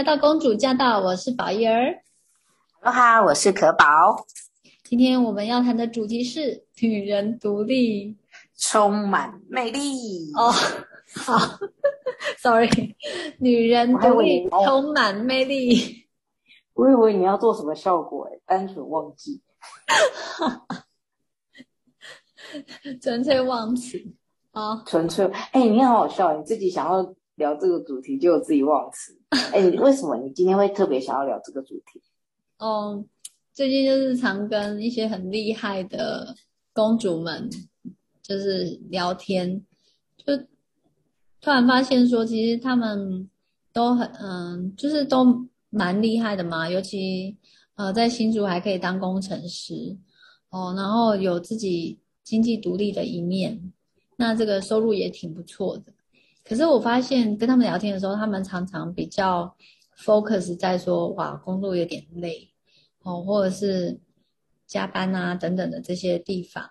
来到公主驾到，我是宝仪儿。哈喽哈，我是可宝。今天我们要谈的主题是女人独立，充满魅力。哦，好，sorry，女人独立，充满魅力。我以为你要做什么效果诶，单纯忘记。纯粹忘词啊！纯粹哎，你好好笑，你自己想要聊这个主题，就自己忘词。哎，你为什么你今天会特别想要聊这个主题？哦，最近就是常跟一些很厉害的公主们就是聊天，就突然发现说，其实他们都很嗯，就是都蛮厉害的嘛。尤其呃，在新竹还可以当工程师哦，然后有自己。经济独立的一面，那这个收入也挺不错的。可是我发现跟他们聊天的时候，他们常常比较 focus 在说，哇，工作有点累哦，或者是加班啊等等的这些地方。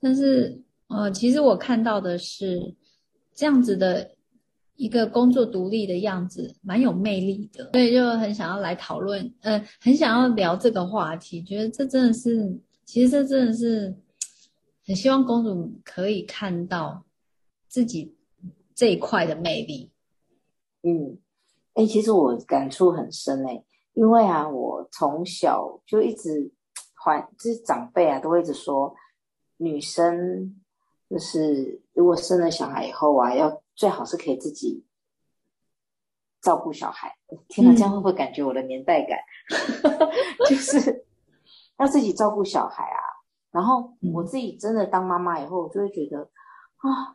但是，呃，其实我看到的是这样子的一个工作独立的样子，蛮有魅力的。所以就很想要来讨论，呃，很想要聊这个话题，觉得这真的是，其实这真的是。很希望公主可以看到自己这一块的魅力。嗯，哎、欸，其实我感触很深哎、欸，因为啊，我从小就一直怀，就是长辈啊，都会一直说，女生就是如果生了小孩以后啊，要最好是可以自己照顾小孩。天哪，这样会不会感觉我的年代感？嗯、就是要自己照顾小孩啊。然后我自己真的当妈妈以后，我就会觉得啊，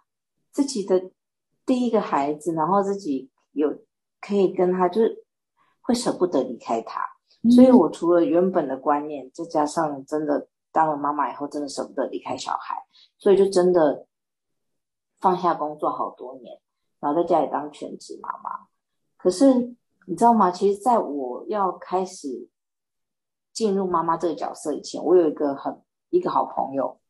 自己的第一个孩子，然后自己有可以跟他，就是会舍不得离开他。所以我除了原本的观念，再加上真的当了妈妈以后，真的舍不得离开小孩，所以就真的放下工作好多年，然后在家里当全职妈妈。可是你知道吗？其实在我要开始进入妈妈这个角色以前，我有一个很。一个好朋友，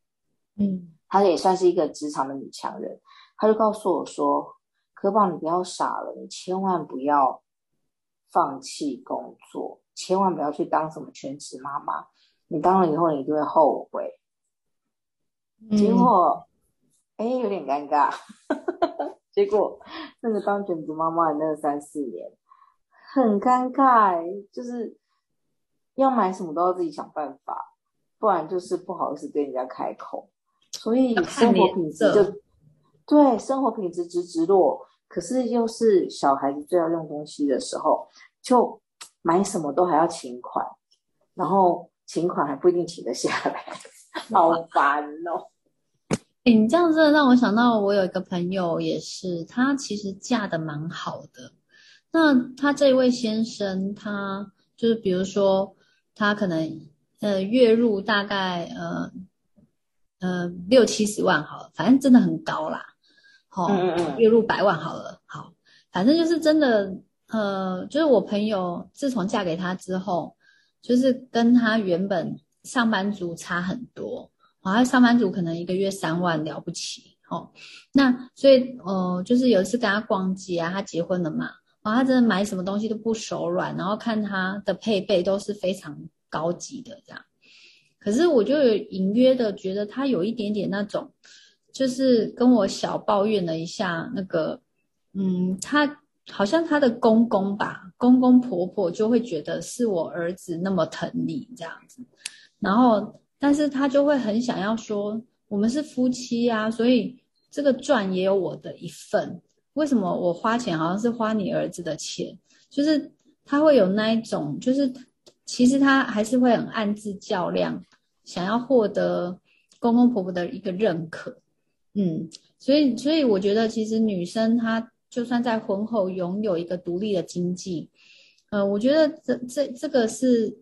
嗯，她也算是一个职场的女强人，她就告诉我说：“可宝，你不要傻了，你千万不要放弃工作，千万不要去当什么全职妈妈，你当了以后你就会后悔。”结果，哎、嗯，有点尴尬。结果，那个当全职妈妈的那三四年，很尴尬，就是要买什么都要自己想办法。不然就是不好意思对人家开口，所以生活品质就对生活品质直直落。可是又是小孩子最要用东西的时候，就买什么都还要请款，然后请款还不一定请得下来，好烦哦。欸，你这样子让我想到，我有一个朋友也是，她其实嫁的蛮好的。那她这位先生，他就是比如说，他可能。呃，月入大概呃呃六七十万好了，反正真的很高啦。好、哦，嗯嗯月入百万好了，好，反正就是真的，呃，就是我朋友自从嫁给他之后，就是跟他原本上班族差很多。好、哦，他上班族可能一个月三万了不起，哦，那所以呃，就是有一次跟他逛街啊，他结婚了嘛，哦，他真的买什么东西都不手软，然后看他的配备都是非常。高级的这样，可是我就有隐约的觉得他有一点点那种，就是跟我小抱怨了一下那个，嗯，他好像他的公公吧，公公婆婆就会觉得是我儿子那么疼你这样子，然后但是他就会很想要说，我们是夫妻啊，所以这个赚也有我的一份，为什么我花钱好像是花你儿子的钱？就是他会有那一种，就是。其实他还是会很暗自较量，想要获得公公婆婆的一个认可，嗯，所以所以我觉得其实女生她就算在婚后拥有一个独立的经济，呃，我觉得这这这个是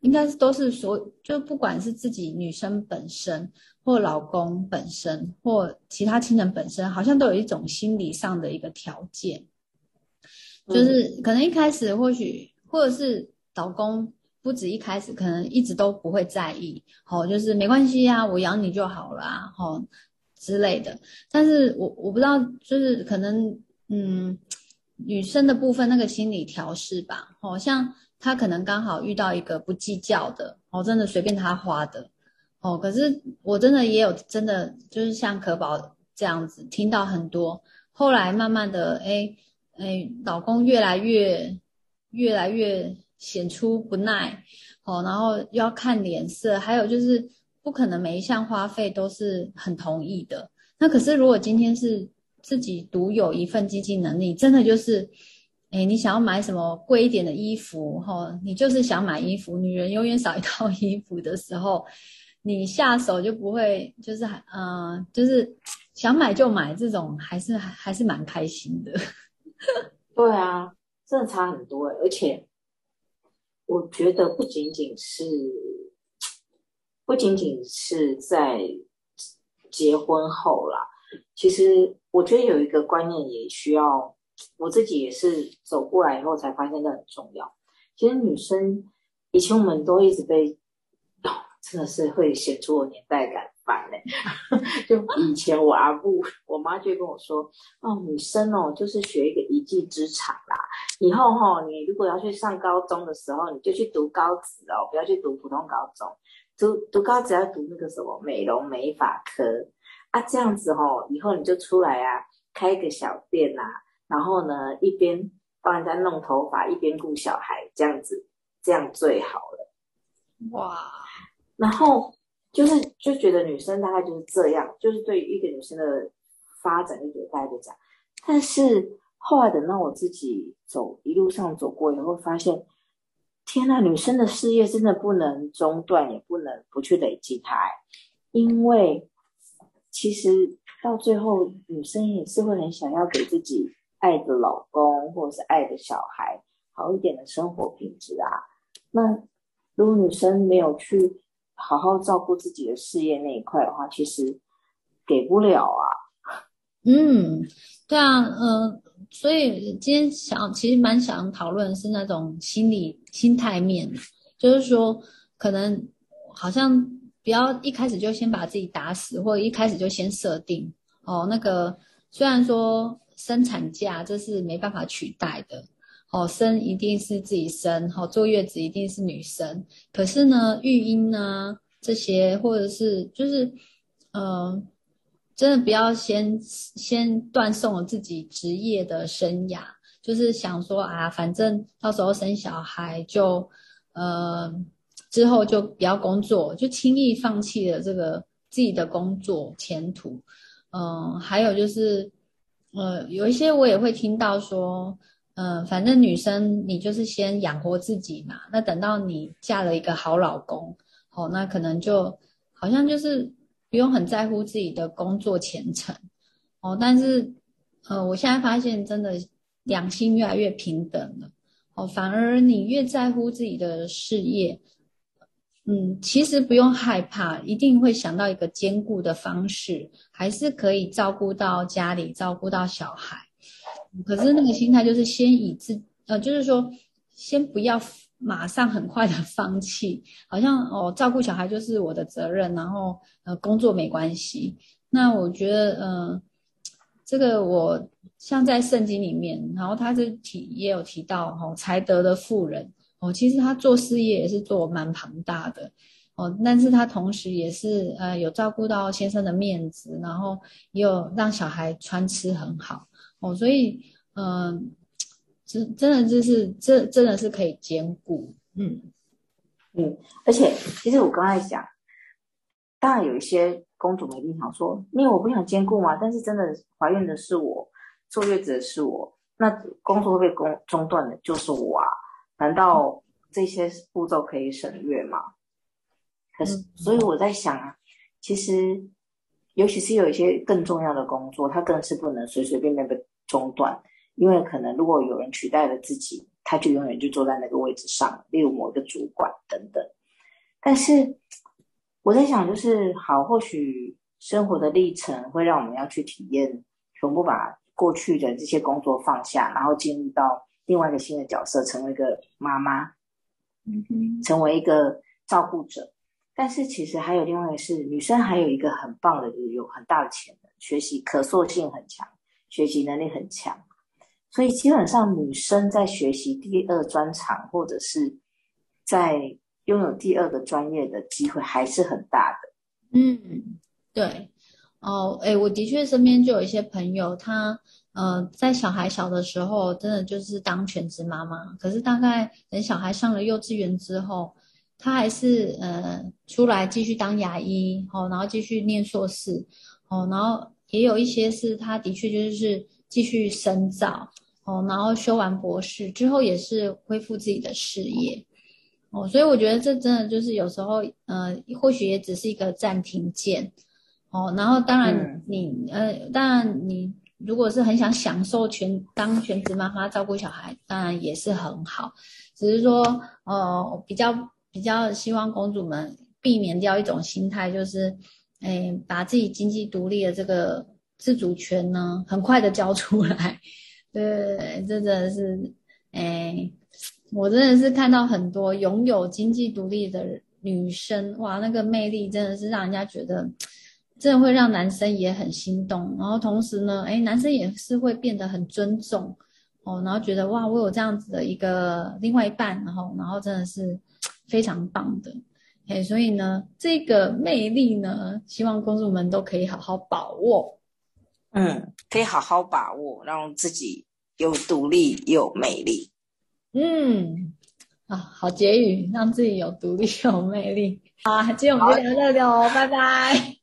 应该是都是所就不管是自己女生本身或老公本身或其他亲人本身，好像都有一种心理上的一个条件，就是可能一开始或许或者是老公。不止一开始，可能一直都不会在意，好、哦，就是没关系啊，我养你就好了，好、哦、之类的。但是我我不知道，就是可能，嗯，女生的部分那个心理调试吧，哦，像她可能刚好遇到一个不计较的，哦，真的随便他花的，哦，可是我真的也有真的就是像可宝这样子听到很多，后来慢慢的，哎哎，老公越来越越来越显出不耐，哦，然后要看脸色，还有就是不可能每一项花费都是很同意的。那可是如果今天是自己独有一份经济能力，真的就是。哎，你想要买什么贵一点的衣服？哈，你就是想买衣服。女人永远少一套衣服的时候，你下手就不会，就是还，嗯，就是想买就买，这种还是还是蛮开心的。对啊，真的差很多。而且，我觉得不仅仅是，不仅仅是在结婚后啦，其实我觉得有一个观念也需要。我自己也是走过来以后才发现，这很重要。其实女生以前我们都一直被，真的是会显出我年代感烦嘞。就以前我阿布，我妈就跟我说：“哦，女生哦，就是学一个一技之长啦。以后哈、哦，你如果要去上高中的时候，你就去读高职哦，不要去读普通高中。读读高职要读那个什么美容美发科啊，这样子哦，以后你就出来啊，开一个小店啊。”然后呢，一边帮人家弄头发，一边顾小孩，这样子，这样最好了。哇！然后就是就觉得女生大概就是这样，就是对于一个女生的发展，就觉得大概就这样。但是后来等到我自己走一路上走过以后，发现，天呐，女生的事业真的不能中断，也不能不去累积它，因为其实到最后，女生也是会很想要给自己。爱的老公或者是爱的小孩，好一点的生活品质啊。那如果女生没有去好好照顾自己的事业那一块的话，其实给不了啊。嗯，对啊，嗯、所以今天想其实蛮想讨论是那种心理心态面，就是说可能好像不要一开始就先把自己打死，或者一开始就先设定哦，那个虽然说。生产假这是没办法取代的，哦，生一定是自己生，哦，坐月子一定是女生。可是呢，育婴呢这些，或者是就是，嗯、真的不要先先断送了自己职业的生涯，就是想说啊，反正到时候生小孩就，呃，之后就不要工作，就轻易放弃了这个自己的工作前途。嗯、还有就是。呃，有一些我也会听到说，嗯、反正女生你就是先养活自己嘛，那等到你嫁了一个好老公，哦，那可能就好像就是不用很在乎自己的工作前程，哦，但是，呃，我现在发现真的两性越来越平等了，哦，反而你越在乎自己的事业。嗯，其实不用害怕，一定会想到一个兼顾的方式，还是可以照顾到家里，照顾到小孩。可是那个心态就是先以自，呃，就是说先不要马上很快的放弃，好像哦，照顾小孩就是我的责任，然后呃，工作没关系。那我觉得，嗯、呃，这个我像在圣经里面，然后他这提也有提到，哦，才德的妇人。哦，其实他做事业也是做蛮庞大的，哦，但是他同时也是呃有照顾到先生的面子，然后也有让小孩穿吃很好，哦，所以嗯，真、呃、真的就是这真的是可以兼顾，嗯嗯，而且其实我刚才讲，当然有一些公主们一定想说，因为我不想兼顾嘛，但是真的怀孕的是我，坐月子的是我，那工作会被工中断的就是我啊。难道这些步骤可以省略吗？可是，所以我在想啊，其实，尤其是有一些更重要的工作，它更是不能随随便便被中断，因为可能如果有人取代了自己，他就永远就坐在那个位置上，例如某一个主管等等。但是我在想，就是好，或许生活的历程会让我们要去体验，全部把过去的这些工作放下，然后进入到。另外一个新的角色，成为一个妈妈，嗯哼，成为一个照顾者。但是其实还有另外一个是，女生还有一个很棒的，就是有很大的潜能，学习可塑性很强，学习能力很强。所以基本上女生在学习第二专长，或者是在拥有第二个专业的机会还是很大的。嗯，对。哦，诶，我的确身边就有一些朋友，他呃在小孩小的时候，真的就是当全职妈妈。可是大概等小孩上了幼稚园之后，他还是呃出来继续当牙医，哦，然后继续念硕士，哦，然后也有一些是他的确就是继续深造，哦，然后修完博士之后也是恢复自己的事业，哦，所以我觉得这真的就是有时候，呃，或许也只是一个暂停键。哦，然后当然你、嗯、呃，当然你如果是很想享受全当全职妈妈照顾小孩，当然也是很好。只是说，呃，比较比较希望公主们避免掉一种心态，就是，哎，把自己经济独立的这个自主权呢，很快的交出来。对，真的是，哎，我真的是看到很多拥有经济独立的女生，哇，那个魅力真的是让人家觉得。真的会让男生也很心动，然后同时呢，哎，男生也是会变得很尊重哦，然后觉得哇，我有这样子的一个另外一半，然后，然后真的是非常棒的，哎，所以呢，这个魅力呢，希望公主们都可以好好把握，嗯，可以好好把握，让自己有独立又美丽，嗯，啊，好结语，让自己有独立又有魅力，好，今天我们就聊到这里哦，拜拜。